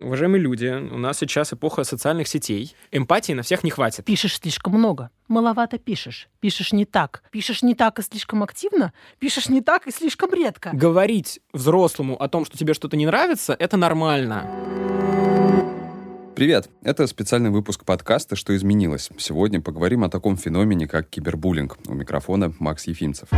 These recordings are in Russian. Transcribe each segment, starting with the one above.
Уважаемые люди, у нас сейчас эпоха социальных сетей. Эмпатии на всех не хватит. Пишешь слишком много. Маловато пишешь. Пишешь не так. Пишешь не так и слишком активно. Пишешь не так и слишком редко. Говорить взрослому о том, что тебе что-то не нравится, это нормально. Привет! Это специальный выпуск подкаста «Что изменилось?». Сегодня поговорим о таком феномене, как кибербуллинг. У микрофона Макс Ефимцев.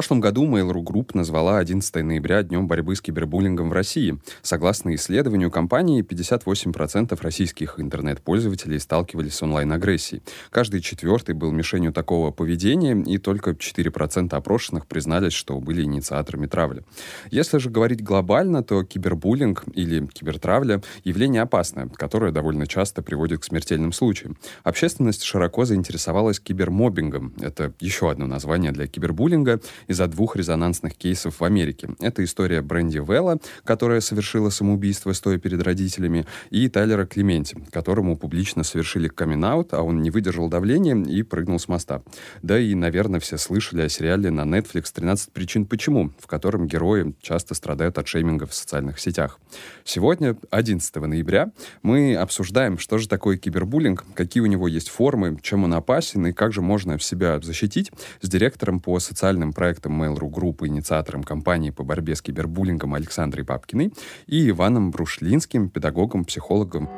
Прошлом году Mail.ru Group назвала 11 ноября Днем борьбы с кибербуллингом в России. Согласно исследованию компании, 58% российских интернет-пользователей сталкивались с онлайн-агрессией. Каждый четвертый был мишенью такого поведения, и только 4% опрошенных признались, что были инициаторами травли. Если же говорить глобально, то кибербуллинг или кибертравля — явление опасное, которое довольно часто приводит к смертельным случаям. Общественность широко заинтересовалась кибермоббингом. Это еще одно название для кибербуллинга, из-за двух резонансных кейсов в Америке. Это история Бренди Велла, которая совершила самоубийство, стоя перед родителями, и Тайлера Клементи, которому публично совершили камин а он не выдержал давления и прыгнул с моста. Да и, наверное, все слышали о сериале на Netflix «13 причин почему», в котором герои часто страдают от шейминга в социальных сетях. Сегодня, 11 ноября, мы обсуждаем, что же такое кибербуллинг, какие у него есть формы, чем он опасен и как же можно себя защитить с директором по социальным проектам проектом Mail.ru Group, инициатором кампании по борьбе с кибербуллингом Александрой Папкиной и Иваном Брушлинским, педагогом, психологом.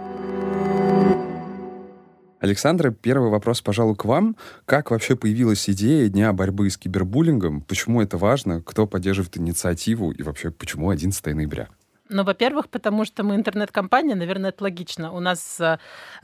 Александра, первый вопрос, пожалуй, к вам. Как вообще появилась идея Дня борьбы с кибербуллингом? Почему это важно? Кто поддерживает инициативу? И вообще, почему 11 ноября? Ну, во-первых, потому что мы интернет-компания, наверное, это логично. У нас э,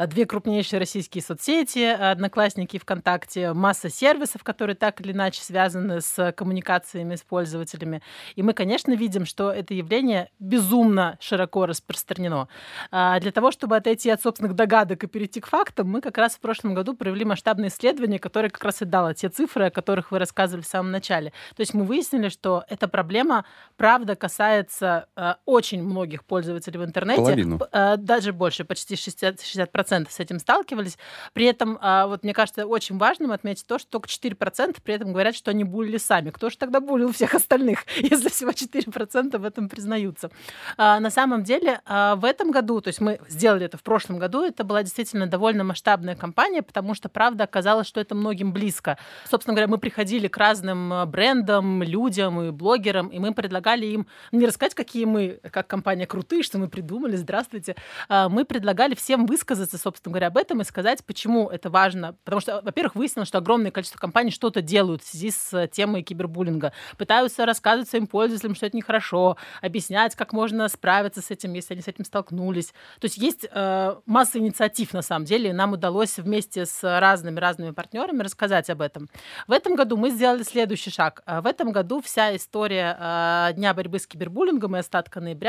две крупнейшие российские соцсети, Одноклассники, ВКонтакте, масса сервисов, которые так или иначе связаны с коммуникациями с пользователями. И мы, конечно, видим, что это явление безумно широко распространено. А для того, чтобы отойти от собственных догадок и перейти к фактам, мы как раз в прошлом году провели масштабное исследование, которое как раз и дало те цифры, о которых вы рассказывали в самом начале. То есть мы выяснили, что эта проблема, правда, касается э, очень очень многих пользователей в интернете. Половину. Э, даже больше, почти 60%, 60% с этим сталкивались. При этом, а, вот мне кажется, очень важным отметить то, что только 4% при этом говорят, что они булили сами. Кто же тогда булил всех остальных, если всего 4% в этом признаются? А, на самом деле, а, в этом году, то есть мы сделали это в прошлом году, это была действительно довольно масштабная кампания, потому что, правда, оказалось, что это многим близко. Собственно говоря, мы приходили к разным брендам, людям и блогерам, и мы предлагали им не рассказать, какие мы, как компания крутые, что мы придумали, здравствуйте. А, мы предлагали всем высказаться, собственно говоря, об этом и сказать, почему это важно. Потому что, во-первых, выяснилось, что огромное количество компаний что-то делают в связи с темой кибербуллинга. Пытаются рассказывать своим пользователям, что это нехорошо, объяснять, как можно справиться с этим, если они с этим столкнулись. То есть есть э, масса инициатив, на самом деле, нам удалось вместе с разными-разными партнерами рассказать об этом. В этом году мы сделали следующий шаг. В этом году вся история э, Дня борьбы с кибербуллингом и остатка ноября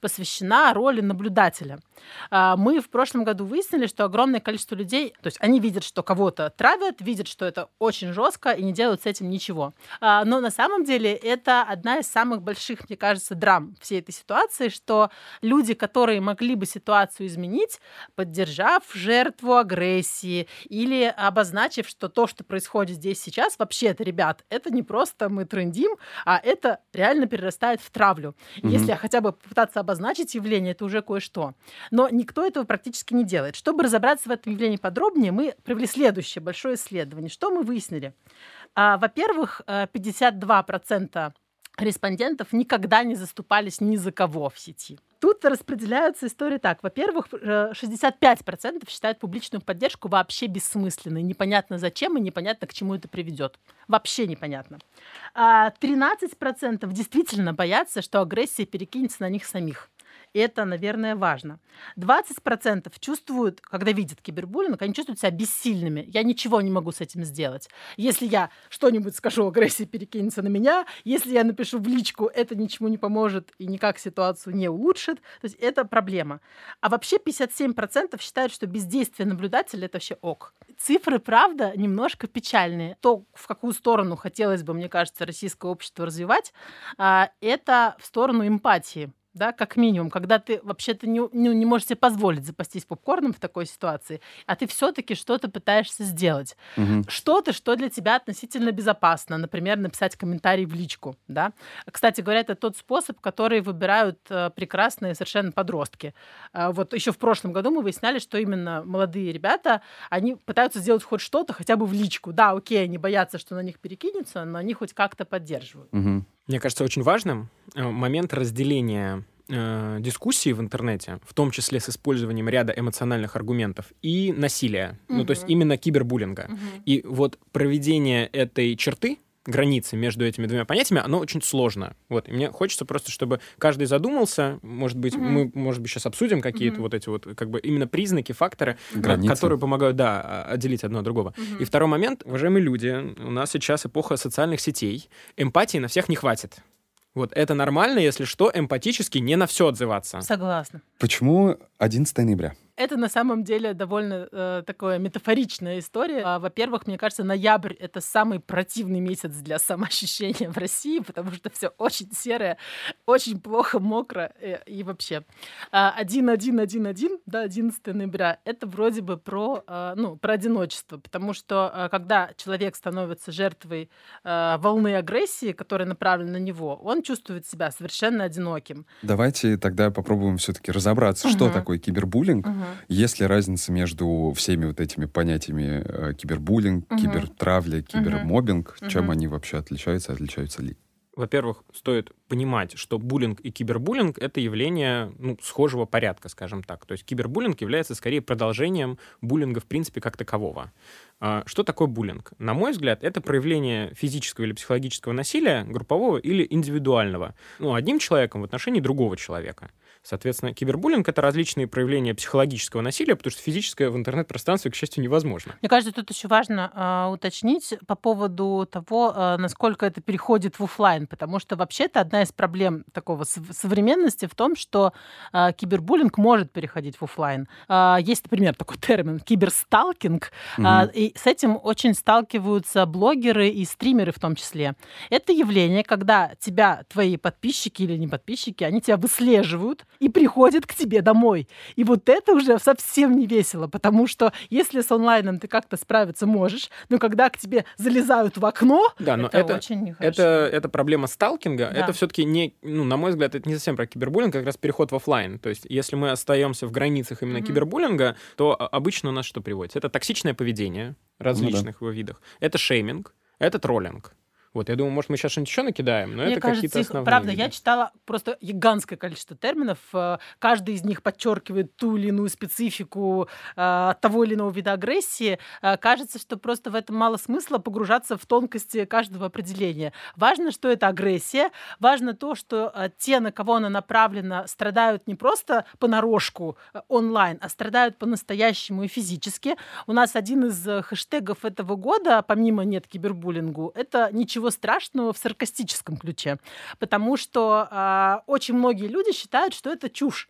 посвящена роли наблюдателя. А, мы в прошлом году выяснили, что огромное количество людей, то есть они видят, что кого-то травят, видят, что это очень жестко и не делают с этим ничего. А, но на самом деле это одна из самых больших, мне кажется, драм всей этой ситуации, что люди, которые могли бы ситуацию изменить, поддержав жертву агрессии или обозначив, что то, что происходит здесь сейчас, вообще-то, ребят, это не просто мы трендим, а это реально перерастает в травлю. Mm-hmm. Если я хотя бы попытаться обозначить явление, это уже кое-что. Но никто этого практически не делает. Чтобы разобраться в этом явлении подробнее, мы провели следующее большое исследование. Что мы выяснили? А, во-первых, 52% э, респондентов никогда не заступались ни за кого в сети. Тут распределяются истории так. Во-первых, 65% э, считают публичную поддержку вообще бессмысленной. Непонятно зачем и непонятно, к чему это приведет. Вообще непонятно. 13% а действительно боятся, что агрессия перекинется на них самих. Это, наверное, важно. 20% чувствуют, когда видят кибербуллинг, они чувствуют себя бессильными. Я ничего не могу с этим сделать. Если я что-нибудь скажу, агрессия перекинется на меня. Если я напишу в личку, это ничему не поможет и никак ситуацию не улучшит. То есть это проблема. А вообще 57% считают, что бездействие наблюдателя — это вообще ок. Цифры, правда, немножко печальные. То, в какую сторону хотелось бы, мне кажется, российское общество развивать, а, это в сторону эмпатии да, как минимум, когда ты вообще-то не, не, не можешь себе позволить запастись попкорном в такой ситуации, а ты все-таки что-то пытаешься сделать. Мгм. Что-то, что для тебя относительно безопасно. Например, написать комментарий в личку. Да? Кстати говоря, это тот способ, который выбирают э, прекрасные совершенно подростки. А, Вот еще в прошлом году мы выясняли, что именно молодые ребята, они пытаются сделать хоть что-то, хотя бы в личку. Да, окей, они боятся, что на них перекинется, но они хоть как-то поддерживают. Мгм. Мне кажется, очень важным э, момент разделения э, дискуссии в интернете, в том числе с использованием ряда эмоциональных аргументов, и насилия. Ну, то есть именно кибербуллинга. И вот проведение этой черты, границы между этими двумя понятиями, оно очень сложно. Вот. И мне хочется просто, чтобы каждый задумался, может быть, Мгм. мы, может быть, сейчас обсудим какие-то Мгм. вот эти вот, как бы, именно признаки, факторы, э, Границы. которые помогают, да, а, отделить одно от другого. Мгм. И второй момент, уважаемые люди, у нас сейчас эпоха социальных сетей, эмпатии на всех не хватит. Вот это нормально, если что, эмпатически не на все отзываться. Согласна. Почему 11 ноября? Это на самом деле довольно э, такая метафоричная история. А, во-первых, мне кажется, ноябрь это самый противный месяц для самоощущения в России, потому что все очень серое, очень плохо, мокро э, и вообще. А, 1-1-1-1, да, 11 ноября, это вроде бы про, э, ну, про одиночество, потому что э, когда человек становится жертвой э, волны агрессии, которая направлена на него, он чувствует себя совершенно одиноким. Давайте тогда попробуем все-таки разобраться, что Мгм. такое кибербуллинг, есть ли разница между всеми вот этими понятиями э, кибербуллинг, Мгм. кибертравля, кибермобинг, чем Мгм. они вообще отличаются, отличаются ли? Во-первых, стоит понимать, что буллинг и кибербуллинг — это явление ну, схожего порядка, скажем так. То есть кибербуллинг является скорее продолжением буллинга в принципе как такового. А, Что такое буллинг? На мой взгляд, это проявление физического или психологического насилия, группового или индивидуального, ну, одним человеком в отношении другого человека. Соответственно, кибербуллинг — это различные проявления психологического насилия, потому что физическое в интернет-пространстве, к счастью, невозможно. Мне кажется, тут еще важно а, уточнить по поводу того, а, насколько это переходит в оффлайн, потому что вообще-то одна из проблем такого сов- современности в том, что а, кибербуллинг может переходить в оффлайн. А, есть, например, такой термин киберсталкинг, а, Мгм. и с этим очень сталкиваются блогеры и стримеры в том числе. Это явление, когда тебя твои подписчики или не подписчики, они тебя выслеживают и приходят к тебе домой. И вот это уже совсем не весело, потому что если с онлайном ты как-то справиться можешь, но когда к тебе залезают в окно, Да, но это, это, очень нехорошо. Это, это проблема сталкинга. Да. Это все-таки не, ну, на мой взгляд, это не совсем про кибербуллинг, как раз переход в оффлайн. То есть, если мы остаемся в границах именно Мгм. кибербуллинга, то а, обычно у нас что приводится? Это токсичное поведение различных его видах. Это шейминг, это троллинг. Вот, я думаю, может, мы сейчас что-нибудь еще накидаем, но Мне это кажется, какие-то их- основные правда, виды. я читала просто гигантское количество терминов. э, Каждый из них подчеркивает ту или иную специфику э, того или иного вида агрессии. Э, Кажется, что просто в этом мало смысла погружаться в тонкости каждого определения. Важно, что это агрессия. Важно то, что э, те, на кого она направлена, страдают не просто понарошку э, онлайн, а страдают по-настоящему и физически. У нас один из хэштегов этого года, помимо «нет кибербуллингу», это «ничего страшного» в саркастическом ключе. Потому что а, очень многие люди считают, что это чушь.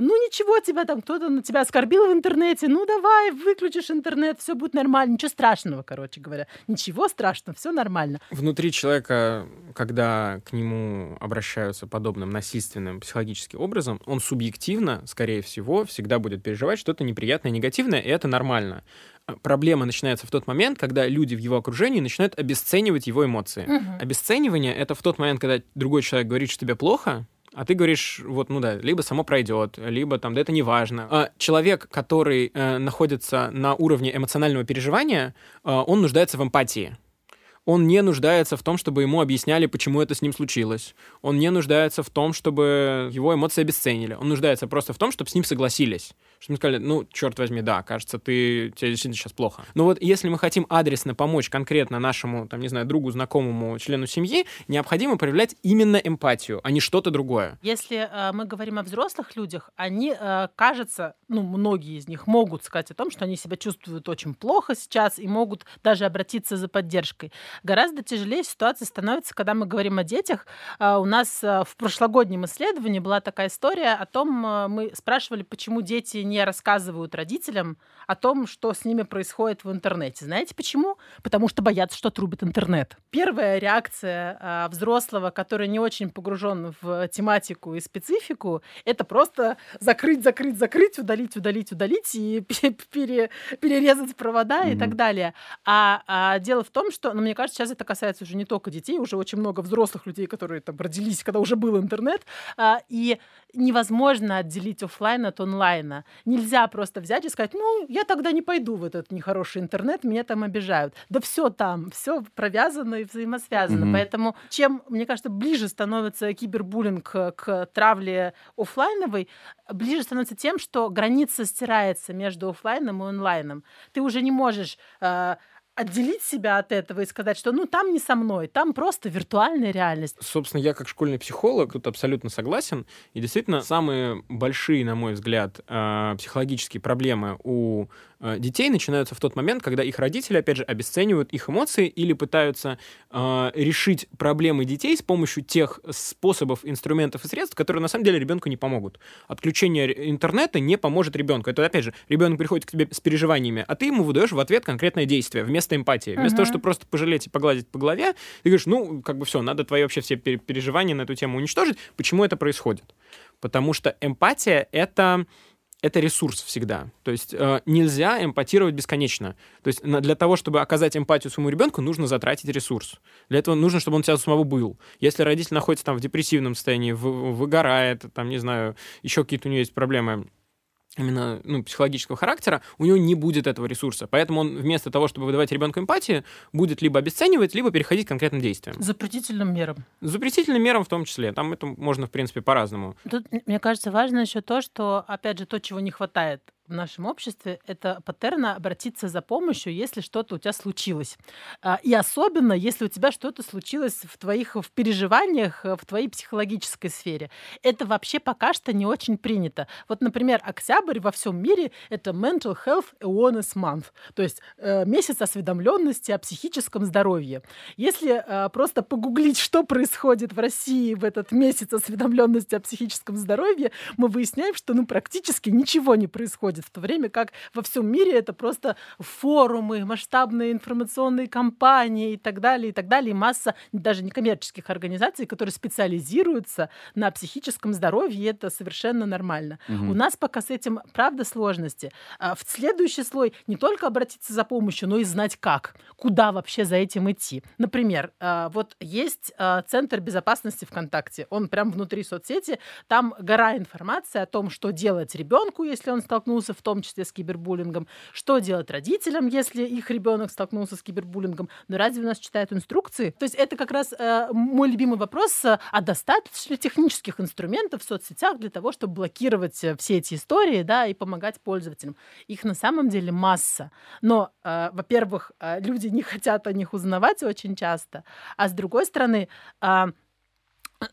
Ну ничего, тебя там кто-то на тебя оскорбил в интернете, ну давай, выключишь интернет, все будет нормально, ничего страшного, короче говоря. Ничего страшного, все нормально. Внутри человека, когда к нему обращаются подобным насильственным психологическим образом, он субъективно, скорее всего, всегда будет переживать что-то неприятное, негативное, и это нормально. А Проблема начинается в тот момент, когда люди в его окружении начинают обесценивать его эмоции. Обесценивание — это в тот момент, когда другой человек говорит, что тебе плохо, а ты говоришь, вот, ну да, либо само пройдет, либо там, да это не важно. А человек, который э, находится на уровне эмоционального переживания, э, он нуждается в эмпатии. Он не нуждается в том, чтобы ему объясняли, почему это с ним случилось. Он не нуждается в том, чтобы его эмоции обесценили. Он нуждается просто в том, чтобы с ним согласились. Чтобы ему сказали, ну, черт возьми, да, кажется, ты, тебе действительно сейчас плохо. Но вот если мы хотим адресно помочь конкретно нашему, там, не знаю, другу, знакомому, члену семьи, необходимо проявлять именно эмпатию, а не что-то другое. Если э, мы говорим о взрослых людях, они, э, кажется, ну, многие из них могут сказать о том, что они себя чувствуют очень плохо сейчас и могут даже обратиться за поддержкой. Гораздо тяжелее ситуация становится, когда мы говорим о детях. А, у нас а, в прошлогоднем исследовании была такая история о том, а, мы спрашивали, почему дети не рассказывают родителям о том, что с ними происходит в интернете. Знаете почему? Потому что боятся, что трубит интернет. Первая реакция взрослого, который не очень погружен в тематику и специфику, это просто закрыть, закрыть, закрыть, удалить, удалить, удалить и пере, перерезать провода mm-hmm. и так далее. А, а дело в том, что, ну, мне кажется, сейчас это касается уже не только детей, уже очень много взрослых людей, которые там родились, когда уже был интернет, а, и невозможно отделить офлайн от онлайна. Нельзя просто взять и сказать, ну, я тогда не пойду в этот нехороший интернет, меня там обижают. Да все там, все провязано и взаимосвязано. Mm-hmm. Поэтому чем, мне кажется, ближе становится кибербуллинг к травле офлайновой, ближе становится тем, что граница стирается между офлайном и онлайном. Ты уже не можешь э, отделить себя от этого и сказать, что ну там не со мной, там просто виртуальная реальность. Собственно, я как школьный психолог тут абсолютно согласен. И действительно, самые большие, на мой взгляд, э, психологические проблемы у детей начинаются в тот момент, когда их родители, опять же, обесценивают их эмоции или пытаются э, решить проблемы детей с помощью тех способов, инструментов и средств, которые на самом деле ребенку не помогут. Отключение интернета не поможет ребенку. Это, опять же, ребенок приходит к тебе с переживаниями, а ты ему выдаешь в ответ конкретное действие вместо эмпатии. Вместо uh-huh. того, чтобы просто пожалеть и погладить по голове, ты говоришь, ну, как бы все, надо твои вообще все переживания на эту тему уничтожить. Почему это происходит? Потому что эмпатия — это это ресурс всегда. То есть э, нельзя эмпатировать бесконечно. То есть на, для того, чтобы оказать эмпатию своему ребенку, нужно затратить ресурс. Для этого нужно, чтобы он у тебя самого был. Если родитель находится там в депрессивном состоянии, в, выгорает, там, не знаю, еще какие-то у него есть проблемы, именно ну, психологического характера, у него не будет этого ресурса. Поэтому он вместо того, чтобы выдавать ребенку эмпатию, будет либо обесценивать, либо переходить к конкретным действиям. Запретительным мерам. Запретительным мерам в том числе. Там это можно, в принципе, по-разному. Тут, мне кажется, важно еще то, что, опять же, то, чего не хватает в нашем обществе, это паттерна обратиться за помощью, если что-то у тебя случилось. А, и особенно, если у тебя что-то случилось в твоих в переживаниях, в твоей психологической сфере. Это вообще пока что не очень принято. Вот, например, октябрь во всем мире — это Mental Health Awareness Month, то есть э, месяц осведомленности о психическом здоровье. Если э, просто погуглить, что происходит в России в этот месяц осведомленности о психическом здоровье, мы выясняем, что ну, практически ничего не происходит происходит, в то время как во всем мире это просто форумы, масштабные информационные кампании и так далее, и так далее, и масса даже некоммерческих организаций, которые специализируются на психическом здоровье, и это совершенно нормально. Угу. У нас пока с этим, правда, сложности. А в следующий слой не только обратиться за помощью, но и знать как, куда вообще за этим идти. Например, а, вот есть а, Центр безопасности ВКонтакте, он прям внутри соцсети, там гора информации о том, что делать ребенку, если он столкнулся столкнулся в том числе с кибербуллингом, что делать родителям, если их ребенок столкнулся с кибербуллингом. Но разве у нас читают инструкции? То есть это как раз э, мой любимый вопрос, э, а достаточно технических инструментов в соцсетях для того, чтобы блокировать э, все эти истории, да, и помогать пользователям? Их на самом деле масса. Но, э, во-первых, э, люди не хотят о них узнавать очень часто, а с другой стороны, э,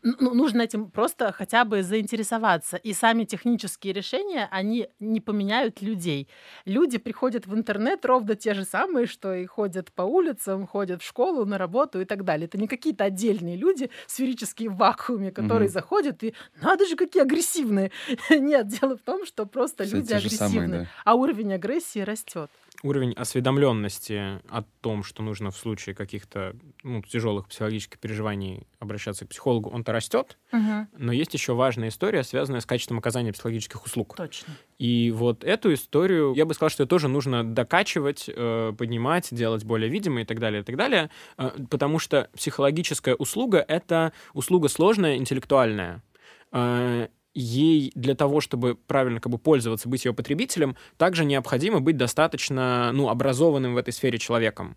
нужно этим просто хотя бы заинтересоваться. И сами технические решения, они не поменяют людей. Люди приходят в интернет ровно те же самые, что и ходят по улицам, ходят в школу, на работу и так далее. Это не какие-то отдельные люди, сферические в вакууме, которые угу. заходят и надо же, какие агрессивные. Нет, дело в том, что просто Все люди агрессивные, самые, да. а уровень агрессии растет уровень осведомленности о том, что нужно в случае каких-то ну, тяжелых психологических переживаний обращаться к психологу, он-то растет. Угу. Но есть еще важная история, связанная с качеством оказания психологических услуг. Точно. И вот эту историю, я бы сказал, что ее тоже нужно докачивать, э, поднимать, делать более видимой и так далее, и так далее, э, потому что психологическая услуга — это услуга сложная, интеллектуальная э, ей для того, чтобы правильно как бы пользоваться, быть ее потребителем, также необходимо быть достаточно ну, образованным в этой сфере человеком.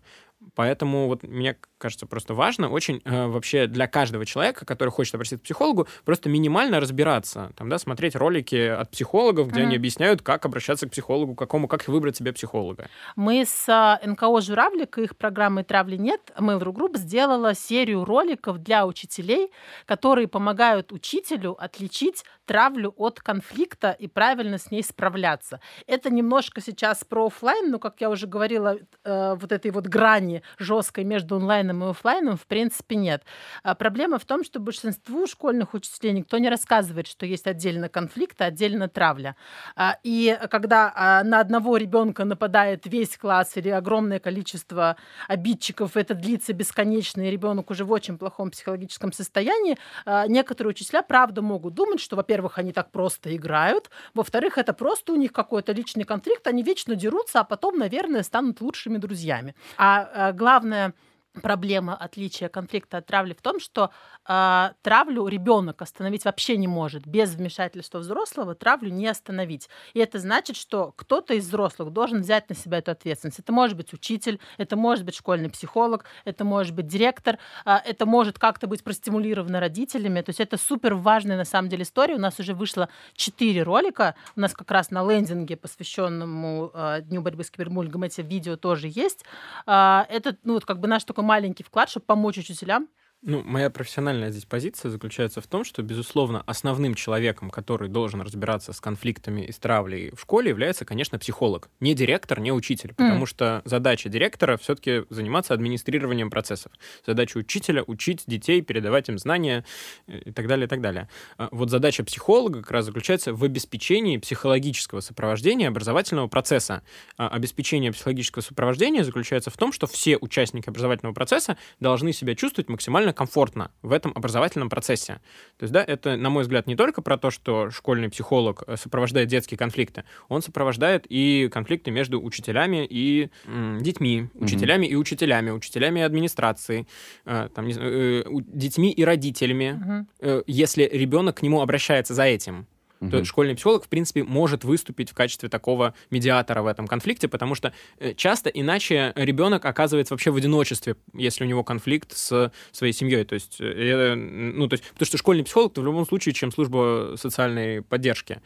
Поэтому вот мне кажется просто важно очень э, вообще для каждого человека, который хочет обратиться к психологу, просто минимально разбираться, там, да, смотреть ролики от психологов, где uh-huh. они объясняют, как обращаться к психологу, какому, как выбрать себе психолога. Мы с э, НКО «Журавлик» и их программой «Травли нет» Mail.ru Group сделала серию роликов для учителей, которые помогают учителю отличить травлю от конфликта и правильно с ней справляться. Это немножко сейчас про офлайн, но, как я уже говорила, э, вот этой вот грани грани жесткой между онлайном и офлайном в принципе нет. А проблема в том, что большинству школьных учителей никто не рассказывает, что есть отдельно конфликт, а отдельно травля. А, и когда а, на одного ребенка нападает весь класс или огромное количество обидчиков, это длится бесконечно, и ребенок уже в очень плохом психологическом состоянии, а, некоторые учителя, правда, могут думать, что, во-первых, они так просто играют, во-вторых, это просто у них какой-то личный конфликт, они вечно дерутся, а потом, наверное, станут лучшими друзьями. А главное проблема отличия конфликта от травли в том, что э, травлю ребенок остановить вообще не может. Без вмешательства взрослого травлю не остановить. И это значит, что кто-то из взрослых должен взять на себя эту ответственность. Это может быть учитель, это может быть школьный психолог, это может быть директор, э, это может как-то быть простимулировано родителями. То есть это супер важная на самом деле история. У нас уже вышло четыре ролика. У нас как раз на лендинге, посвященному э, Дню борьбы с кибербуллингом, эти видео тоже есть. Э, это ну, вот как бы наш такой маленький вклад, чтобы помочь учителям ну, моя профессиональная здесь позиция заключается в том, что, безусловно, основным человеком, который должен разбираться с конфликтами и с травлей в школе, является, конечно, психолог. Не директор, не учитель. Потому mm. что задача директора все-таки заниматься администрированием процессов. Задача учителя — учить детей, передавать им знания э, и так далее, и так далее. А вот задача психолога как раз заключается в обеспечении психологического сопровождения образовательного процесса. А обеспечение психологического сопровождения заключается в том, что все участники образовательного процесса должны себя чувствовать максимально максимально комфортно в этом образовательном процессе. То есть, да, это, на мой взгляд, не только про то, что школьный психолог э, сопровождает детские конфликты, он сопровождает и конфликты между учителями и м, детьми, учителями mm-hmm. и учителями, учителями и администрацией, э, там, не знаю, э, детьми и родителями, mm-hmm. э, если ребенок к нему обращается за этим угу. то школьный психолог, в принципе, может выступить в качестве такого медиатора в этом конфликте, потому что э, часто иначе ребенок оказывается вообще в одиночестве, если у него конфликт с своей семьей. То есть, э, ну, то есть, потому что школьный психолог в любом случае, чем служба социальной поддержки.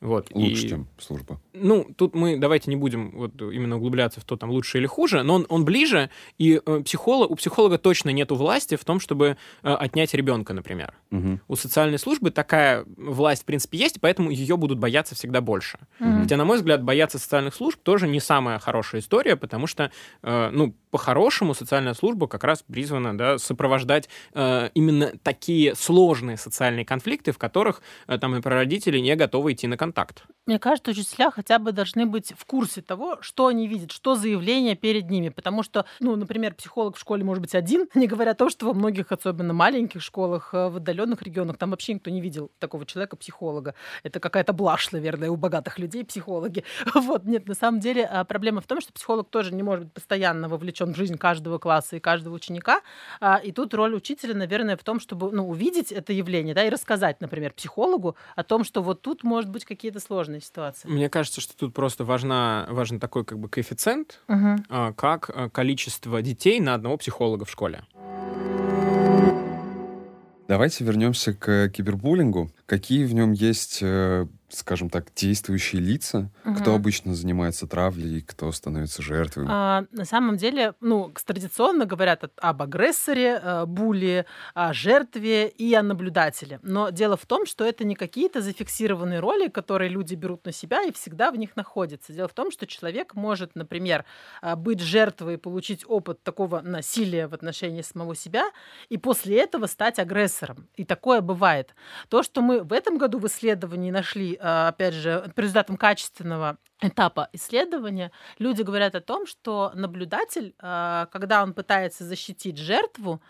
Вот. Лучше, и, чем служба. Ну, тут мы давайте не будем вот именно углубляться в то, там лучше или хуже, но он, он ближе, и э, психолог, у психолога точно нет власти в том, чтобы э, отнять ребенка, например. Угу. У социальной службы такая власть, в принципе, есть, поэтому ее будут бояться всегда больше. Угу. Хотя, на мой взгляд, бояться социальных служб тоже не самая хорошая история, потому что, э, ну, по-хорошему социальная служба как раз призвана да, сопровождать э, именно такие сложные социальные конфликты, в которых, э, там, например, родители не готовы идти на контакт. Мне кажется, учителя хотя бы должны быть в курсе того, что они видят, что заявление перед ними. Потому что, ну, например, психолог в школе может быть один, не говоря о том, что во многих, особенно маленьких школах, э, в отдаленных регионах, там вообще никто не видел такого человека-психолога. Это какая-то блажь, наверное, у богатых людей психологи. Вот, нет, на самом деле а, проблема в том, что психолог тоже не может быть постоянно вовлечен в жизнь каждого класса и каждого ученика. А, и тут роль учителя, наверное, в том, чтобы ну, увидеть это явление, да, и рассказать, например, психологу о том, что вот тут может быть какие-то сложные ситуации. Мне кажется, что тут просто важна, важен такой как бы коэффициент, угу. как а, количество детей на одного психолога в школе. Давайте вернемся к кибербуллингу. Какие в нем есть э, скажем так, действующие лица, угу. кто обычно занимается травлей, кто становится жертвой? А, на самом деле, ну, традиционно говорят об агрессоре, э, були, о жертве и о наблюдателе. Но дело в том, что это не какие-то зафиксированные роли, которые люди берут на себя и всегда в них находятся. Дело в том, что человек может, например, э, быть жертвой и получить опыт такого насилия в отношении самого себя, и после этого стать агрессором. И такое бывает. То, что мы в этом году в исследовании нашли Э, опять же, по результатам качественного этапа исследования, люди говорят о том, что наблюдатель, э, когда он пытается защитить жертву,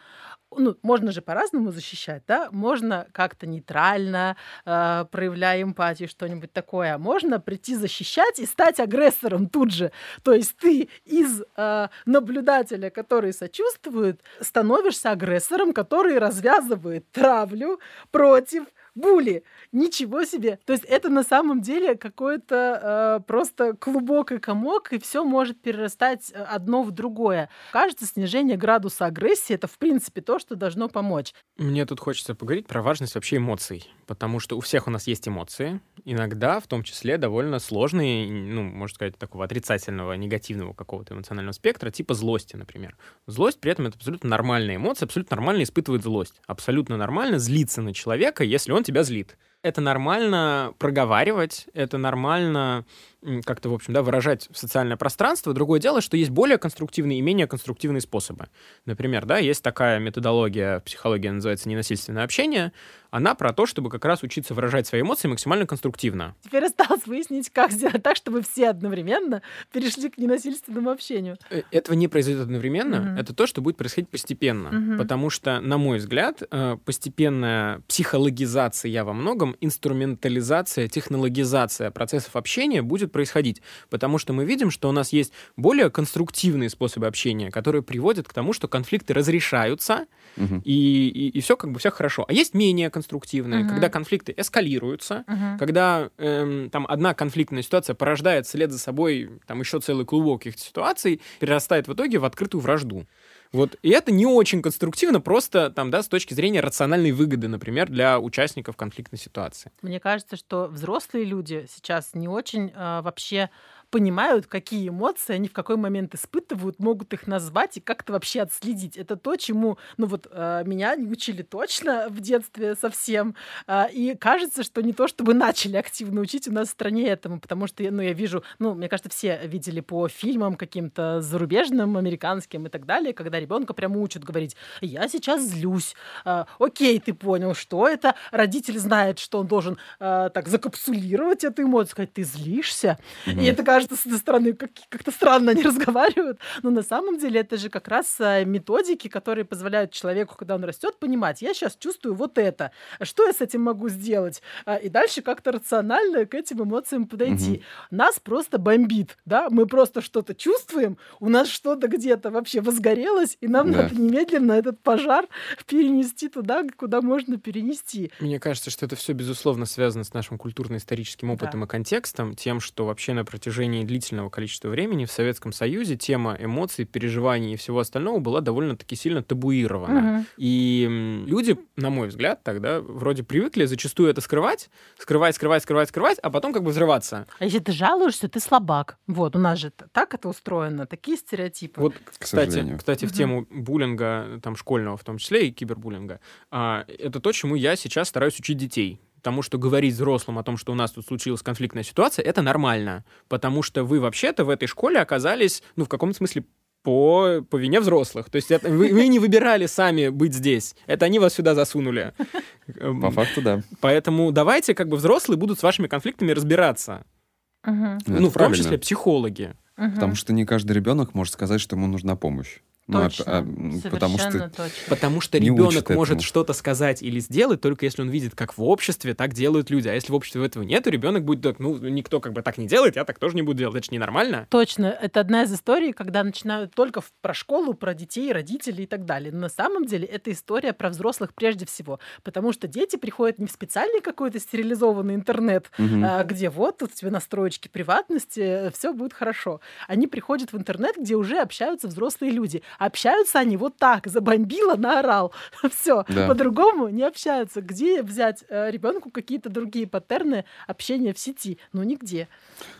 ну, можно же по-разному защищать, да? Можно как-то нейтрально, э, проявляя эмпатию, что-нибудь такое. А можно прийти защищать и стать агрессором тут же. То есть ты из э, наблюдателя, который сочувствует, становишься агрессором, который развязывает травлю против були. Ничего себе. То есть это на самом деле какой-то э, просто клубок и комок, и все может перерастать э, одно в другое. Кажется, снижение градуса агрессии это в принципе то, что должно помочь. Мне тут хочется поговорить про важность вообще эмоций, потому что у всех у нас есть эмоции, иногда в том числе довольно сложные, ну, можно сказать, такого отрицательного, негативного какого-то эмоционального спектра, типа злости, например. Злость при этом это абсолютно нормальная эмоция, абсолютно нормально испытывать злость. Абсолютно нормально злиться на человека, если он тебя злит. Это нормально проговаривать, это нормально как-то, в общем, да, выражать в социальное пространство. Другое дело, что есть более конструктивные и менее конструктивные способы. Например, да, есть такая методология, психология называется ненасильственное общение, она про то, чтобы как раз учиться выражать свои эмоции максимально конструктивно. Теперь осталось выяснить, как сделать так, чтобы все одновременно перешли к ненасильственному общению. Э, этого не произойдет одновременно. Mm-hmm. Это то, что будет происходить постепенно. Mm-hmm. Потому что, на мой взгляд, э, постепенная психологизация во многом, инструментализация, технологизация процессов общения будет происходить. Потому что мы видим, что у нас есть более конструктивные способы общения, которые приводят к тому, что конфликты разрешаются, mm-hmm. и, и, и все как бы все хорошо. А есть менее конструктивные, угу. когда конфликты эскалируются, угу. когда эм, там одна конфликтная ситуация порождает след за собой там еще целый клубок каких-то ситуаций, перерастает в итоге в открытую вражду. Вот. И это не очень конструктивно, просто там, да, с точки зрения рациональной выгоды, например, для участников конфликтной ситуации. Мне кажется, что взрослые люди сейчас не очень э, вообще понимают, какие эмоции они в какой момент испытывают, могут их назвать и как-то вообще отследить. Это то, чему, ну вот, э, меня не учили точно в детстве совсем. Э, и кажется, что не то, чтобы начали активно учить у нас в стране этому, потому что, ну, я вижу, ну, мне кажется, все видели по фильмам каким-то зарубежным, американским и так далее, когда ребенка прямо учат говорить, я сейчас злюсь. Э, окей, ты понял, что это. Родитель знает, что он должен так закапсулировать эту эмоцию, сказать, ты злишься. Mm-hmm. И это кажется, с одной стороны, как- как-то странно они разговаривают, но на самом деле это же как раз э, методики, которые позволяют человеку, когда он растет, понимать, я сейчас чувствую вот это, что я с этим могу сделать? А, и дальше как-то рационально к этим эмоциям подойти. Угу. Нас просто бомбит, да, мы просто что-то чувствуем, у нас что-то где-то вообще возгорелось, и нам да. надо немедленно этот пожар перенести туда, куда можно перенести. Мне кажется, что это все безусловно связано с нашим культурно-историческим опытом да. и контекстом, тем, что вообще на протяжении протяжении длительного количества времени в Советском Союзе тема эмоций, переживаний и всего остального была довольно-таки сильно табуирована. Угу. И люди, на мой взгляд, тогда вроде привыкли зачастую это скрывать, скрывать, скрывать, скрывать, скрывать, а потом как бы взрываться. А если ты жалуешься, ты слабак. Вот, у нас же так это устроено, такие стереотипы. Вот, кстати, кстати угу. в тему буллинга, там, школьного в том числе, и кибербуллинга, а, это то, чему я сейчас стараюсь учить детей тому, что говорить взрослым о том, что у нас тут случилась конфликтная ситуация, это нормально. Потому что вы вообще-то в этой школе оказались, ну, в каком-то смысле, по, по вине взрослых. То есть это, вы, вы не выбирали сами быть здесь. Это они вас сюда засунули. Эм, по факту, да. Поэтому давайте как бы взрослые будут с вашими конфликтами разбираться. Угу. Ну, в том числе психологи. Угу. Потому что не каждый ребенок может сказать, что ему нужна помощь. Ну, точно, а, а, потому что точно. потому что ребенок может что-то сказать или сделать только если он видит, как в обществе так делают люди. А если в обществе этого нет, то ребенок будет так, ну никто как бы так не делает, я так тоже не буду делать, это же ненормально. Точно, это одна из историй, когда начинают только про школу, про детей, родителей и так далее. Но на самом деле это история про взрослых прежде всего, потому что дети приходят не в специальный какой-то стерилизованный интернет, угу. а, где вот тут тебе настроечки приватности, все будет хорошо. Они приходят в интернет, где уже общаются взрослые люди Общаются они вот так, забомбило, наорал. Все, да. по-другому не общаются. Где взять э, ребенку какие-то другие паттерны общения в сети? Ну, нигде.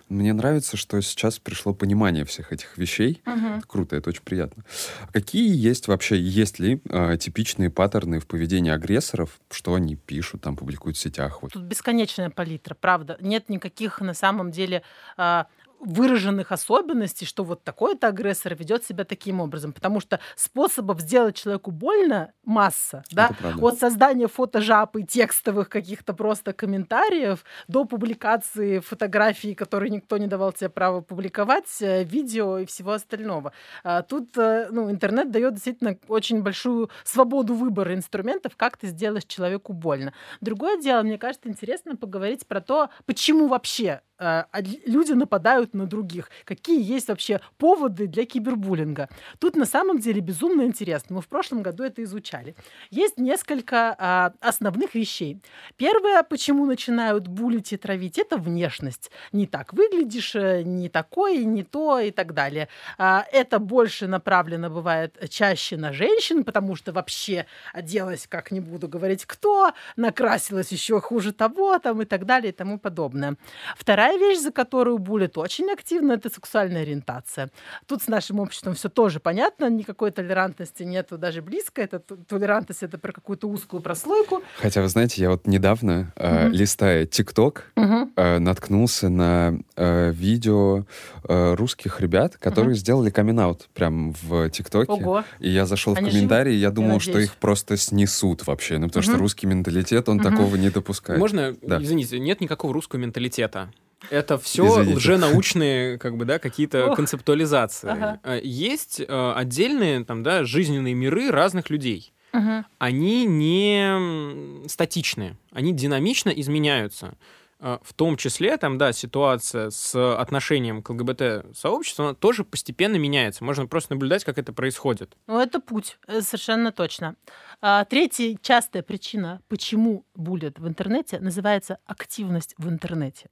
Мне нравится, что сейчас пришло понимание всех этих вещей. Угу. Круто, это очень приятно. Какие есть вообще, есть ли э, типичные паттерны в поведении агрессоров, что они пишут, там, публикуют в сетях? Вот. Тут бесконечная палитра, правда. Нет никаких на самом деле э, выраженных особенностей, что вот такой-то агрессор ведет себя таким образом. Потому что способов сделать человеку больно масса. Да? От создания фотожап и текстовых каких-то просто комментариев до публикации фотографий, которые никто не давал тебе право публиковать, э, видео и всего остального. А тут э, ну, интернет дает действительно очень большую свободу выбора инструментов, как ты сделаешь человеку больно. Другое дело, мне кажется, интересно поговорить про то, почему вообще э, люди нападают на других. Какие есть вообще поводы для кибербуллинга? Тут на самом деле безумно интересно. Мы в прошлом году это изучали. Есть несколько а, основных вещей. Первое, почему начинают булить и травить, это внешность. Не так выглядишь, э, не такой, не то и так далее. А, это больше направлено бывает чаще на женщин, потому что вообще оделась, как не буду говорить кто, накрасилась еще хуже того, там и так далее и тому подобное. Вторая Вторая вещь, за которую булят очень активно, это сексуальная ориентация. Тут с нашим обществом все тоже понятно, никакой толерантности нету даже близко. Это толерантность это про какую-то узкую прослойку. Хотя, вы знаете, я вот недавно, э, листая ТикТок, э, наткнулся на э, видео э, русских ребят, которые сделали камин прям в ТикТоке. Ого. И я зашел в Они комментарии, и я Я думал, что надеюсь. их просто снесут вообще. Ну, потому что Мгм. русский менталитет, он такого не допускает. Можно, Да. извините, нет никакого русского менталитета. Это все Извините. лженаучные, как бы, да, какие-то Ох. концептуализации. Ага. Э, Есть э, отдельные, там, да, жизненные миры разных людей. Мгм. Они не статичные, они динамично изменяются. Э, В том числе, там, да, ситуация с отношением к ЛГБТ-сообществу, тоже постепенно меняется. Можно просто наблюдать, как это происходит. Ну, это путь, э, совершенно точно. А, третья частая причина, почему булят в интернете, называется активность в интернете.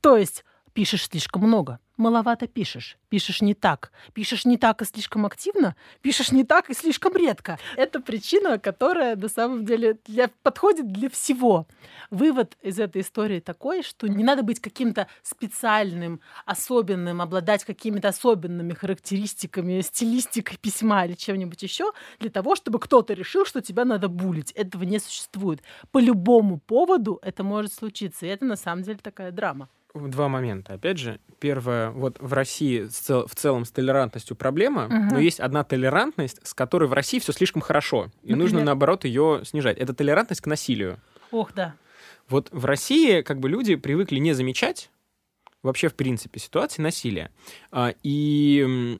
То есть пишешь слишком много, маловато пишешь, пишешь не так, пишешь не так и слишком активно, пишешь не так и слишком редко. Это причина, которая на самом деле для, подходит для всего. Вывод из этой истории такой, что не надо быть каким-то специальным, особенным, обладать какими-то особенными характеристиками, стилистикой письма или чем-нибудь еще для того, чтобы кто-то решил, что тебя надо булить. Этого не существует. По любому поводу это может случиться. И это на самом деле такая драма. Два момента. Опять же, первое, вот в России цел- в целом с толерантностью проблема, Мгм. но есть одна толерантность, с которой в России все слишком хорошо, и Например? нужно наоборот ее снижать. Это толерантность к насилию. Ох, да. Вот в России как бы люди привыкли не замечать вообще в принципе ситуации насилия а, и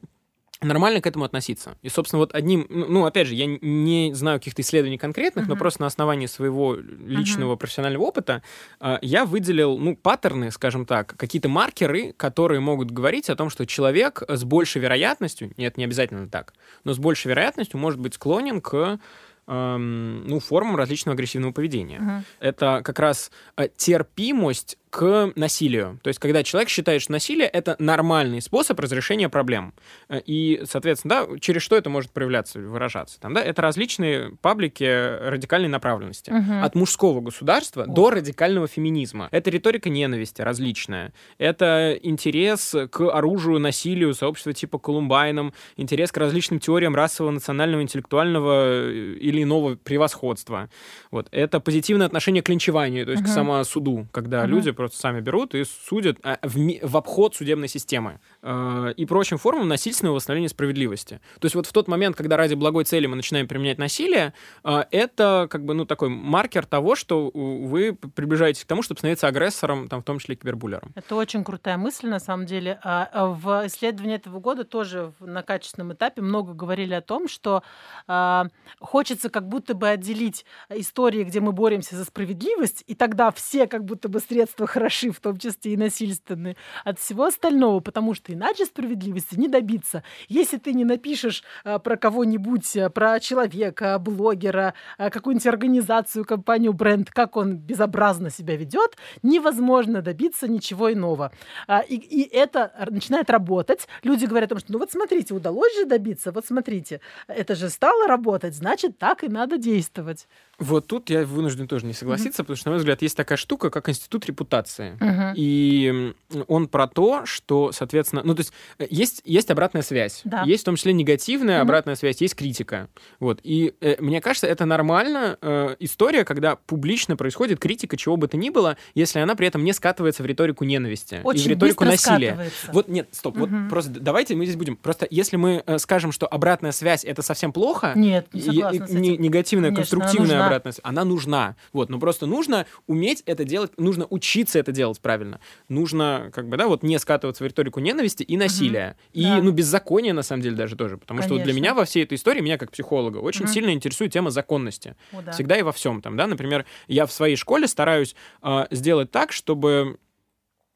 нормально к этому относиться. И, собственно, вот одним, ну, ну, опять же, я не знаю каких-то исследований конкретных, но Мгм. просто на основании своего личного профессионального опыта а, я выделил, ну, паттерны, скажем так, какие-то маркеры, которые могут говорить о том, что человек с большей вероятностью, нет, не обязательно так, но с большей вероятностью может быть склонен к эм, ну, формам различного агрессивного поведения. Мгм. Это как раз э, терпимость к насилию. То есть, когда человек считает, что насилие — это нормальный способ разрешения проблем. Э, И, соответственно, да, через что это может проявляться, выражаться? Там, да, это различные паблики радикальной направленности. Мгм. От мужского государства до радикального феминизма. Это риторика ненависти различная. Это интерес к оружию, насилию, сообщества типа Колумбайном, интерес к различным теориям расового, национального, интеллектуального э, или иного превосходства. Вот. Это позитивное отношение к линчеванию, то есть к Мгм. самосуду, когда Мгм. люди просто сами берут и судят а, в, в обход судебной системы э, и прочим формам насильственного восстановления справедливости. То есть вот в тот момент, когда ради благой цели мы начинаем применять насилие, э, это как бы ну такой маркер того, что э, вы приближаетесь к тому, чтобы становиться агрессором, там, в том числе кибербуллером. Это очень крутая мысль, на самом деле. А, а В исследовании этого года тоже на качественном этапе много говорили о том, что а, хочется как будто бы отделить истории, где мы боремся за справедливость, и тогда все как будто бы средства хороши, в том числе и насильственные, от всего остального, потому что иначе справедливости не добиться. Если ты не напишешь а, про кого-нибудь, а, про человека, блогера, а, какую-нибудь организацию, компанию, бренд, как он безобразно себя ведет, невозможно добиться ничего иного. А, И, и это начинает работать. Люди говорят о том, что ну вот смотрите, удалось же добиться, вот смотрите, это же стало работать, значит, так и надо действовать. Вот тут я вынужден тоже не согласиться, потому что, на мой взгляд, есть такая штука, как институт репутации. Мгм. И он про то, что, соответственно, ну, то есть э, есть, есть обратная связь. Да. Есть в том числе негативная Мгм. обратная связь, есть критика. Вот. И э, мне кажется, это нормально э, история, когда публично происходит критика чего бы то ни было, если она при этом не скатывается в риторику ненависти и в Очень риторику насилия. Вот нет, стоп, Мгм. вот просто давайте мы здесь будем. Просто если мы э, скажем, что обратная связь это совсем плохо, Нет, не и- согласна и- с этим. не- негативная, Конечно, конструктивная обратная связь, она нужна. Вот, но просто нужно уметь это делать, нужно учиться это делать правильно. Нужно, как бы, да, вот не скатываться в риторику ненависти и насилия. И, Да. ну, беззакония, на самом деле, даже тоже. Потому что вот для Конечно. меня во всей этой истории, меня как психолога, очень Мгм. сильно интересует тема законности. О, да. Всегда и во всем там, да. Например, я в своей школе стараюсь а, сделать так, чтобы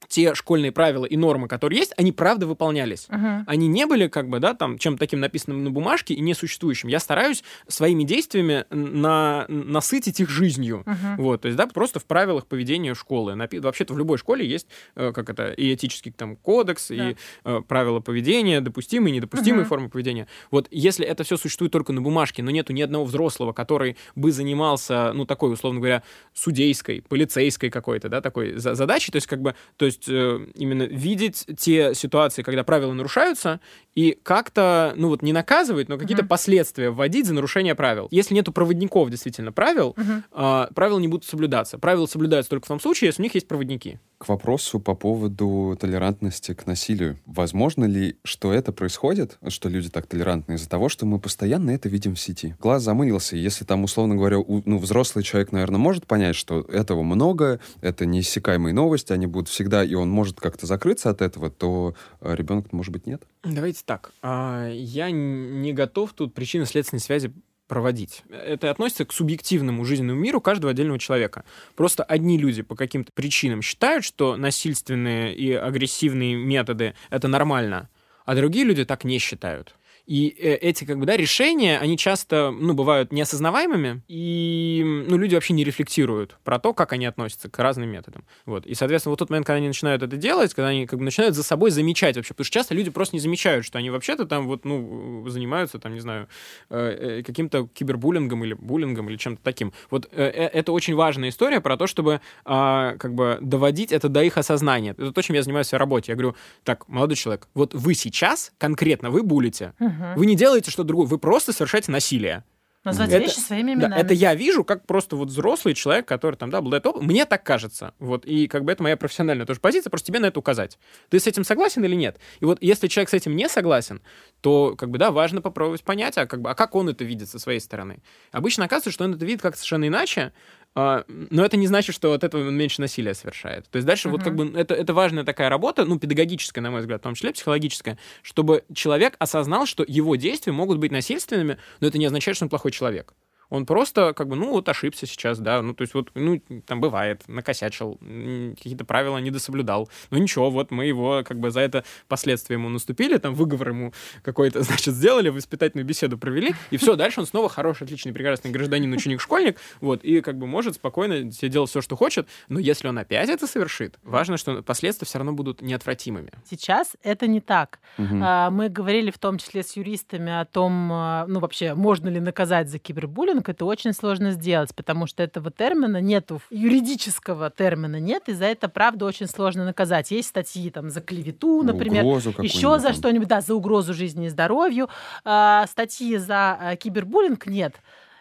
те школьные правила и нормы, которые есть, они правда выполнялись Мгм. они не были как бы, да, там, чем-то таким написанным на бумажке и несуществующим. Я стараюсь своими действиями на, насытить их жизнью. Мгм. Вот, то есть, да, просто в правилах поведения школы. Напи- Вообще-то в любой школе есть, э, как это, и этический там кодекс, и э, правила поведения, допустимые, недопустимые Мгм. формы поведения. Вот если это все существует только на бумажке, но нету ни одного взрослого, который бы занимался, ну, такой, условно говоря, судейской, полицейской какой-то, да, такой за- задачей, то есть, как бы, то есть э, именно видеть те ситуации, когда правила нарушаются, и как-то, ну вот не наказывать, но какие-то mm-hmm. последствия вводить за нарушение правил. Если нету проводников действительно правил, mm-hmm. э, правила не будут соблюдаться. Правила соблюдаются только в том случае, если у них есть проводники. К вопросу по поводу толерантности к насилию. Возможно ли, что это происходит, что люди так толерантны из-за того, что мы постоянно это видим в сети? Глаз замылился, если там, условно говоря, у, ну, взрослый человек, наверное, может понять, что этого много, это неиссякаемые новости, они будут всегда, и он может как-то закрыться от этого, то э, ребенок, может быть, нет? Давайте так. А, я не готов тут причинно-следственной связи проводить. Это относится к субъективному жизненному миру каждого отдельного человека. Просто одни люди по каким-то причинам считают, что насильственные и агрессивные методы — это нормально, а другие люди так не считают. И э, эти, как бы, да, решения, они часто, ну, бывают неосознаваемыми, и, ну, люди вообще не рефлектируют про то, как они относятся к разным методам. Вот. И, соответственно, вот тот момент, когда они начинают это делать, когда они, как бы, начинают за собой замечать вообще, потому что часто люди просто не замечают, что они вообще-то там вот, ну, занимаются, там, не знаю, э, э, каким-то кибербуллингом или буллингом или чем-то таким. Вот это очень важная история про то, чтобы, а, как бы, доводить это до их осознания. Это то, чем я занимаюсь в работе. Я говорю, так, молодой человек, вот вы сейчас конкретно, вы булите. Вы не делаете что-то другое, вы просто совершаете насилие. Назвать это, вещи своими именами. Да, это я вижу, как просто вот взрослый человек, который там, да, обладает опытом. Мне так кажется. Вот, и как бы это моя профессиональная тоже позиция, просто тебе на это указать. Ты с этим согласен или нет? И вот если человек с этим не согласен, то, как бы, да, важно попробовать понять, а как, бы, а как он это видит со своей стороны. Обычно оказывается, что он это видит как совершенно иначе, но это не значит, что от этого он меньше насилия совершает. То есть дальше uh-huh. вот как бы это, это важная такая работа, ну, педагогическая, на мой взгляд, в том числе психологическая, чтобы человек осознал, что его действия могут быть насильственными, но это не означает, что он плохой человек. Он просто, как бы, ну, вот ошибся сейчас, да, ну, то есть вот, ну, там бывает, накосячил, какие-то правила не дособлюдал. Ну, ничего, вот мы его, как бы, за это последствия ему наступили, там, выговор ему какой-то, значит, сделали, воспитательную беседу провели, и все, дальше он снова хороший, отличный, прекрасный гражданин, ученик, школьник, вот, и, как бы, может спокойно себе делать все, что хочет, но если он опять это совершит, важно, что последствия все равно будут неотвратимыми. Сейчас это не так. Угу. Мы говорили в том числе с юристами о том, а, ну, вообще, можно ли наказать за кибербуллинг, ребенок, это очень сложно сделать, потому что этого термина нету, юридического термина нет, и за это, правда, очень сложно наказать. Есть статьи там за клевету, например, еще за что-нибудь, да, за угрозу жизни и здоровью, а, статьи за а, кибербуллинг нет.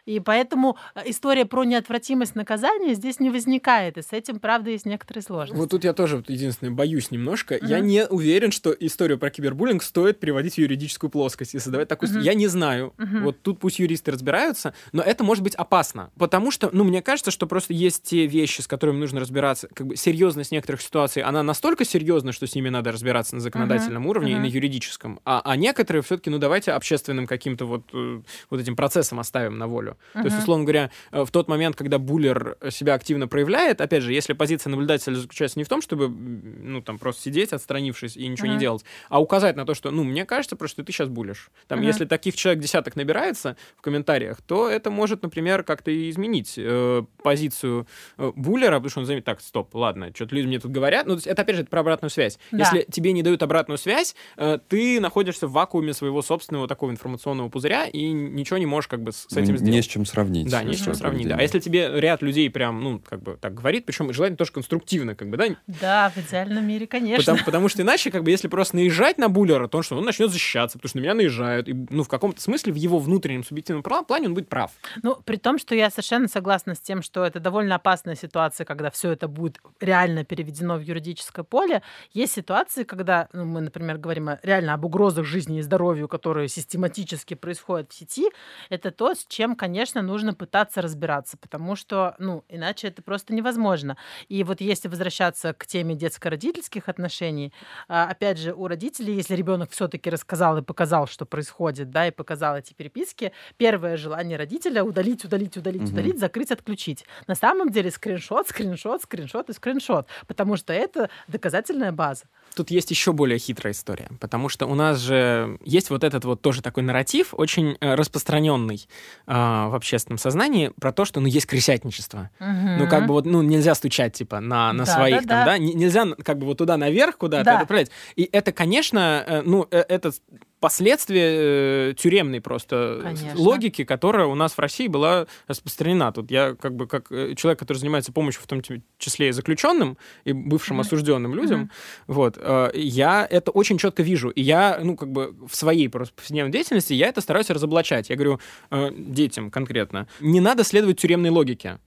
И поэтому э, история про неотвратимость наказания здесь не возникает. И с этим, правда, есть некоторые сложности. Вот тут я тоже, единственное, боюсь немножко. Uh-huh. Я не уверен, что историю про кибербуллинг стоит переводить в юридическую плоскость и создавать такую... Uh-huh. Я не знаю. Uh-huh. Вот тут пусть юристы разбираются, но это может быть опасно. Потому что, ну, мне кажется, что просто есть те вещи, с которыми нужно разбираться. Как бы серьезность некоторых ситуаций, она настолько серьезна, что с ними надо разбираться на законодательном uh-huh. уровне uh-huh. и на юридическом. А, а некоторые все-таки, ну, давайте общественным каким-то вот, э, вот этим процессом оставим на волю. Uh-huh. То есть, условно говоря, э, в тот момент, когда буллер себя активно проявляет, опять же, если позиция наблюдателя заключается не в том, чтобы, ну, там, просто сидеть, отстранившись и ничего uh-huh. не делать, а указать на то, что, ну, мне кажется, просто что ты сейчас булишь. Там, uh-huh. если таких человек десяток набирается в комментариях, то это может, например, как-то изменить э, позицию э, буллера, потому что он заметит, так, стоп, ладно, что-то люди мне тут говорят. Ну, это, опять же, это про обратную связь. Да. Если тебе не дают обратную связь, э, ты находишься в вакууме своего собственного такого информационного пузыря и ничего не можешь как бы с, этим сделать. Не с чем сравнить. Да, не с чем сравнить, да. А если тебе ряд людей прям, ну, как бы так говорит, причем желательно тоже конструктивно, как бы, да? Да, в идеальном мире, конечно. Потому, потому что иначе, как бы, если просто наезжать на буллера, то он что, он начнет защищаться, потому что на меня наезжают. И, ну, в каком-то смысле в его внутреннем субъективном плане он будет прав. Ну, при том, что я совершенно согласна с тем, что это довольно опасная ситуация, когда все это будет реально переведено в юридическое поле. Есть ситуации, когда ну, мы, например, говорим реально об угрозах жизни и здоровью, которые систематически происходят в сети. Это то, с чем, конечно, нужно пытаться разбираться, потому что, ну, иначе это просто невозможно. И вот если возвращаться к теме детско-родительских отношений, а, опять же, у родителей, если ребенок все-таки рассказал и показал, что происходит, да, и показал эти переписки, первое желание родителя удалить, удалить, удалить, угу. удалить, закрыть, отключить. На самом деле скриншот, скриншот, скриншот и скриншот, потому что это доказательная база. Тут есть еще более хитрая история, потому что у нас же есть вот этот вот тоже такой нарратив, очень распространенный э, в общественном сознании, про то, что, ну, есть крысятничество. Угу. Ну, как бы вот, ну, нельзя стучать, типа, на, на да, своих да, там, да. да, нельзя как бы вот туда наверх куда-то да. отправлять. И это, конечно, э, ну, э, это последствия э, тюремной просто Конечно. логики, которая у нас в России была распространена. Тут я как бы как э, человек, который занимается помощью в том числе и заключенным, и бывшим Мгм. осужденным людям, Мгм. вот, э, я это очень четко вижу. И я, ну, как бы в своей просто повседневной деятельности я это стараюсь разоблачать. Я говорю э, детям конкретно, не надо следовать тюремной логике.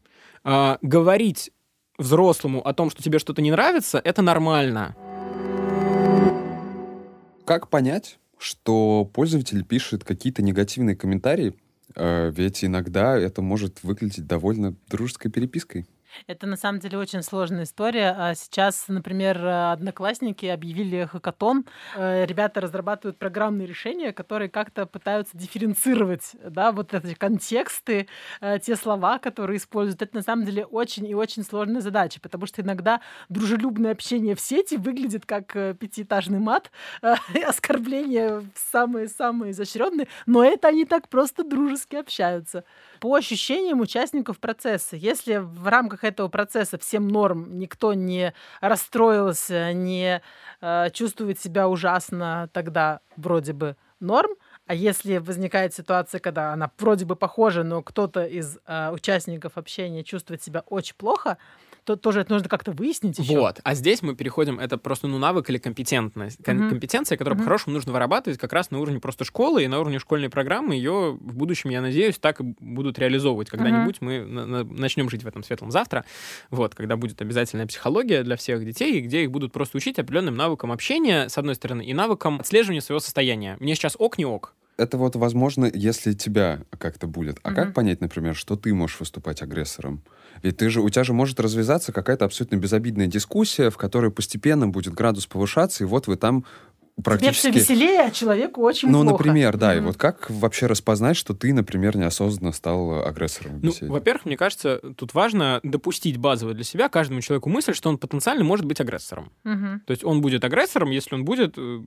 А, говорить взрослому о том, что тебе что-то не нравится, это нормально. Как понять, что пользователь пишет какие-то негативные комментарии, э, ведь иногда это может выглядеть довольно дружеской перепиской? Это на самом деле очень сложная история. А Сейчас, например, одноклассники объявили хакатон. Э, Ребята разрабатывают программные решения, которые как-то пытаются дифференцировать да, вот эти контексты, э, те слова, которые используют. Это на самом деле очень и очень сложная задача, потому что иногда дружелюбное общение в сети выглядит как э, пятиэтажный мат, оскорбления самые-самые изощренные, но это они так просто дружески общаются по ощущениям участников процесса. Если в рамках этого процесса всем норм никто не расстроился, не э, чувствует себя ужасно, тогда вроде бы норм. А если возникает ситуация, когда она вроде бы похожа, но кто-то из э, участников общения чувствует себя очень плохо, то тоже это нужно как-то выяснить еще. Вот. А здесь мы переходим, это просто ну, навык или компетентность, Мгм. компетенция, которую Мгм. по-хорошему нужно вырабатывать как раз на уровне просто школы и на уровне школьной программы. Ее в будущем, я надеюсь, так и будут реализовывать. Когда-нибудь мы на- на- начнем жить в этом светлом завтра, вот, когда будет обязательная психология для всех детей, где их будут просто учить определенным навыкам общения, с одной стороны, и навыкам отслеживания своего состояния. Мне сейчас ок, не ок. Это вот возможно, если тебя как-то будет. А как Мгм. понять, например, что ты можешь выступать агрессором? Ведь ты же, у тебя же может развязаться какая-то абсолютно безобидная дискуссия, в которой постепенно будет градус повышаться, и вот вы там Тебе практически... все веселее, а человеку очень Ну, плохо. например, да. И Мгм. вот как вообще распознать, что ты, например, неосознанно стал агрессором Ну, во-первых, мне кажется, тут важно допустить базово для себя каждому человеку мысль, что он потенциально может быть агрессором. Мгм. То есть он будет агрессором, если он будет, э,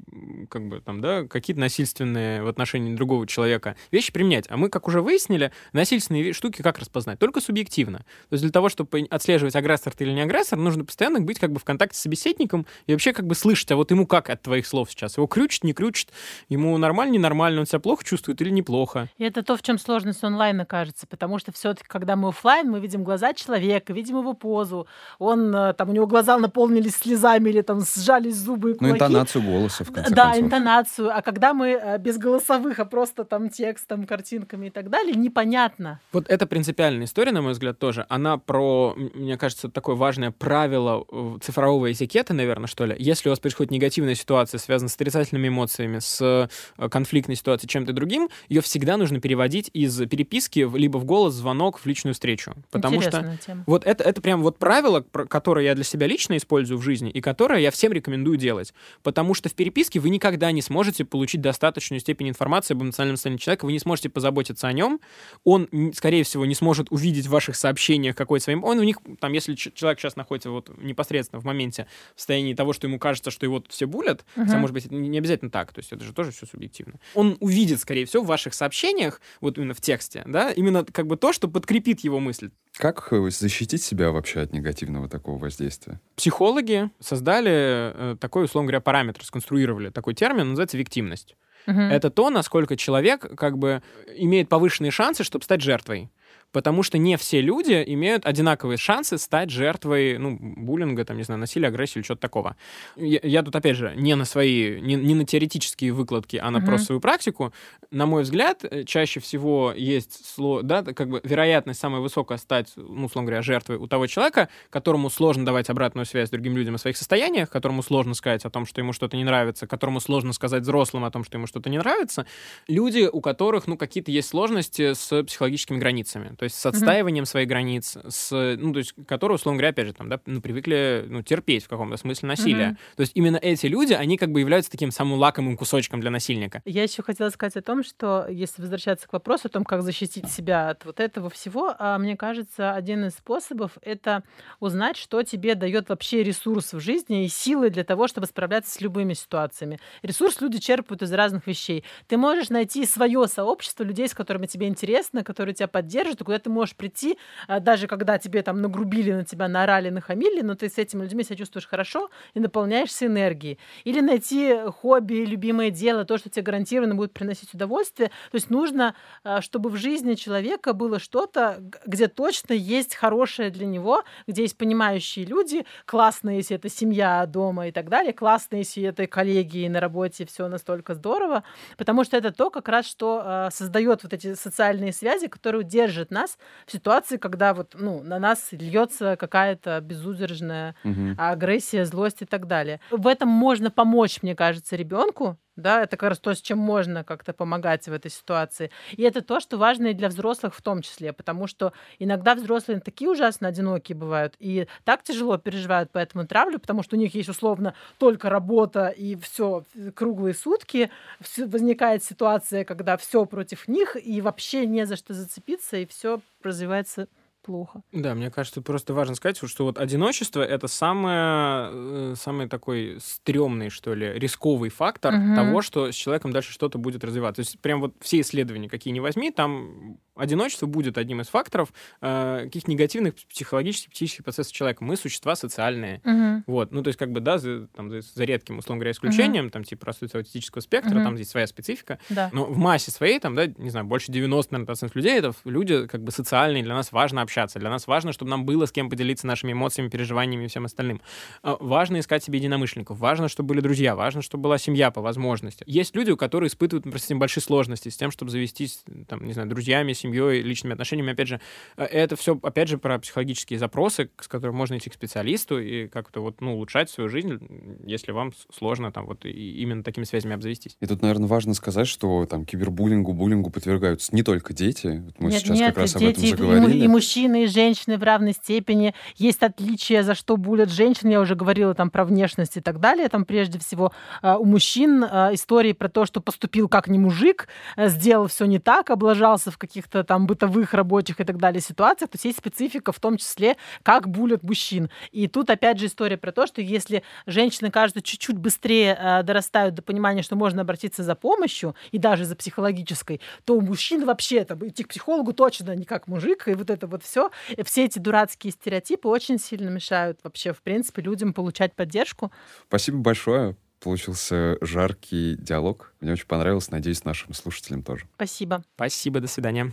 как бы там, да, какие-то насильственные в отношении другого человека вещи применять. А мы, как уже выяснили, насильственные ве- штуки как распознать? Только субъективно. То есть для того, чтобы отслеживать, агрессор ты или не агрессор, нужно постоянно быть как бы в контакте с собеседником и вообще как бы слышать, а вот ему как от твоих слов сейчас? Его крючит, не крючит? Ему нормально, ненормально? Он себя плохо чувствует или неплохо? И это то, в чем сложность онлайна кажется, потому что все-таки, когда мы оффлайн, мы видим глаза человека, видим его позу, он э, там у него глаза наполнились слезами или там сжались зубы и Ну, кулаки. интонацию голоса, в конце да, концов. интонацию. А когда мы э, без голосовых, а просто там текстом, картинками и так далее, непонятно. Вот это принципиальная история, на мой взгляд, тоже. Она про, мне кажется, такое важное правило э, цифрового этикета, наверное, что ли. Если у вас происходит негативная ситуация, связанная с отрицательными эмоциями, с э, конфликтной ситуацией, чем-то другим, ее всегда нужно переводить из переписки либо в голос, звонок, в личную встречу. Потому что Интересная тема. вот это, это прям вот правило, которое я для себя лично использую в жизни и которое я всем рекомендую делать. Потому что в переписке вы никогда не сможете получить достаточную степень информации об эмоциональном состоянии человека, вы не сможете позаботиться о нем, он, скорее всего, не сможет увидеть в ваших сообщениях какой-то своим... Он у них, там, если человек сейчас находится вот непосредственно в моменте в состоянии того, что ему кажется, что его все булят, хотя, Мгм. может быть, это не обязательно так, то есть это же тоже все субъективно. Он увидит, скорее всего, в ваших сообщениях, вот именно в тексте, да, именно как бы то, что подкрепит его мысль. Как э, защитить себя вообще от негативного такого воздействия? Психологи создали э, такой, условно говоря, параметр, сконструировали такой термин, называется виктимность. Мгм. Это то, насколько человек как бы имеет повышенные шансы, чтобы стать жертвой. Потому что не все люди имеют одинаковые шансы стать жертвой, ну, буллинга, там, не знаю, насилия, агрессии или чего-то такого. Я, я тут, опять же, не на свои, не, не на теоретические выкладки, а на Мгм. просто свою практику. На мой взгляд, э, чаще всего есть, сло- да, как бы вероятность самая высокая стать, ну, условно говоря, жертвой у того человека, которому сложно давать обратную связь другим людям о своих состояниях, которому сложно сказать о том, что ему что-то не нравится, которому сложно сказать взрослым о том, что ему что-то не нравится. Люди, у которых, ну, какие-то есть сложности с психологическими границами, то есть с отстаиванием своих границ, с, ну, то есть, которые, условно говоря, опять же, там, да, ну, привыкли, ну, терпеть в каком-то смысле насилие. Мгм. То есть именно эти люди, они как бы являются таким самым лакомым кусочком для насильника. Я еще хотела сказать о том, что если возвращаться к вопросу о том, как защитить себя от вот этого всего, а, мне кажется, один из способов это узнать, что тебе дает вообще ресурс в жизни и силы для того, чтобы справляться с любыми ситуациями. Ресурс люди черпают из разных вещей. Ты можешь найти свое сообщество людей, с которыми тебе интересно, которые тебя поддержат, куда ты можешь прийти, а, даже когда тебе там нагрубили на тебя, наорали, нахамили, но ты с этими людьми себя чувствуешь хорошо и наполняешься энергией. Или найти хобби, любимое дело, то, что тебе гарантированно будет приносить удовольствие. То есть нужно, а, чтобы в жизни человека было что-то, где точно есть хорошее для него, где есть понимающие люди, классно, если это семья дома и так далее, классно, если это коллеги и на работе все настолько здорово, потому что это то, как раз, что э, создает вот эти социальные связи, которые удержат нас в ситуации, когда вот, ну, на нас льется какая-то безудержная угу. агрессия, злость и так далее. В этом можно помочь, мне кажется, ребенку, да, это как раз то, с чем можно как-то помогать в этой ситуации. И это то, что важно и для взрослых в том числе, потому что иногда взрослые такие ужасно одинокие бывают и так тяжело переживают по этому травлю, потому что у них есть условно только работа и все круглые сутки. Возникает ситуация, когда все против них и вообще не за что зацепиться, и все развивается плохо. Да, мне кажется, просто важно сказать, что вот одиночество — это самое, э, самый такой стрёмный, что ли, рисковый фактор угу. того, что с человеком дальше что-то будет развиваться. То есть прям вот все исследования, какие ни возьми, там одиночество будет одним из факторов э, каких негативных психологических, психических процессов человека. Мы существа социальные. Uh-huh. Вот. Ну, то есть, как бы, да, за, там, за, за редким, условно говоря, исключением, uh-huh. там, типа, расстройства аутистического спектра, uh-huh. там здесь своя специфика. Да. Но в массе своей, там, да, не знаю, больше 90% людей, это люди, как бы, социальные, для нас важно общаться, для нас важно, чтобы нам было с кем поделиться нашими эмоциями, переживаниями и всем остальным. Э, важно искать себе единомышленников, важно, чтобы были друзья, важно, чтобы была семья по возможности. Есть люди, которые испытывают, например, большие сложности с тем, чтобы завестись, там, не знаю, друзьями, семьей, личными отношениями. Опять же, э, это все, опять же, про психологические запросы, с которыми можно идти к специалисту и как-то вот, ну, улучшать свою жизнь, если вам сложно там вот именно такими связями обзавестись. И тут, наверное, важно сказать, что там кибербуллингу, буллингу подвергаются не только дети. Вот мы нет, сейчас нет, как раз дети, об этом заговорили. И, и мужчины, и женщины в равной степени. Есть отличия, за что булят женщин. Я уже говорила там про внешность и так далее. Там прежде всего э, у мужчин э, истории про то, что поступил как не мужик, сделал все не так, облажался в каких-то там бытовых рабочих и так далее ситуациях, то есть есть специфика в том числе, как булят мужчин. И тут опять же история про то, что если женщины, кажется, чуть-чуть быстрее э, дорастают до понимания, что можно обратиться за помощью, и даже за психологической, то у мужчин вообще там идти к психологу точно не как мужик, и вот это вот все. Все эти дурацкие стереотипы очень сильно мешают вообще, в принципе, людям получать поддержку. Спасибо большое получился жаркий диалог. Мне очень понравилось. Надеюсь, нашим слушателям тоже. Спасибо. Спасибо. До свидания.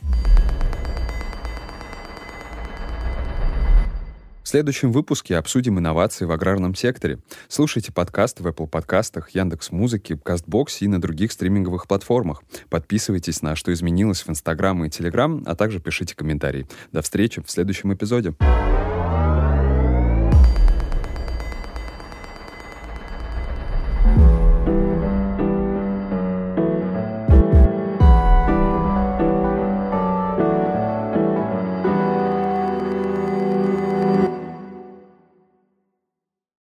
В следующем выпуске обсудим инновации в аграрном секторе. Слушайте подкаст в Apple подкастах, Яндекс Музыке, Кастбоксе и на других стриминговых платформах. Подписывайтесь на «Что изменилось» в Инстаграм и Телеграм, а также пишите комментарии. До встречи в следующем эпизоде.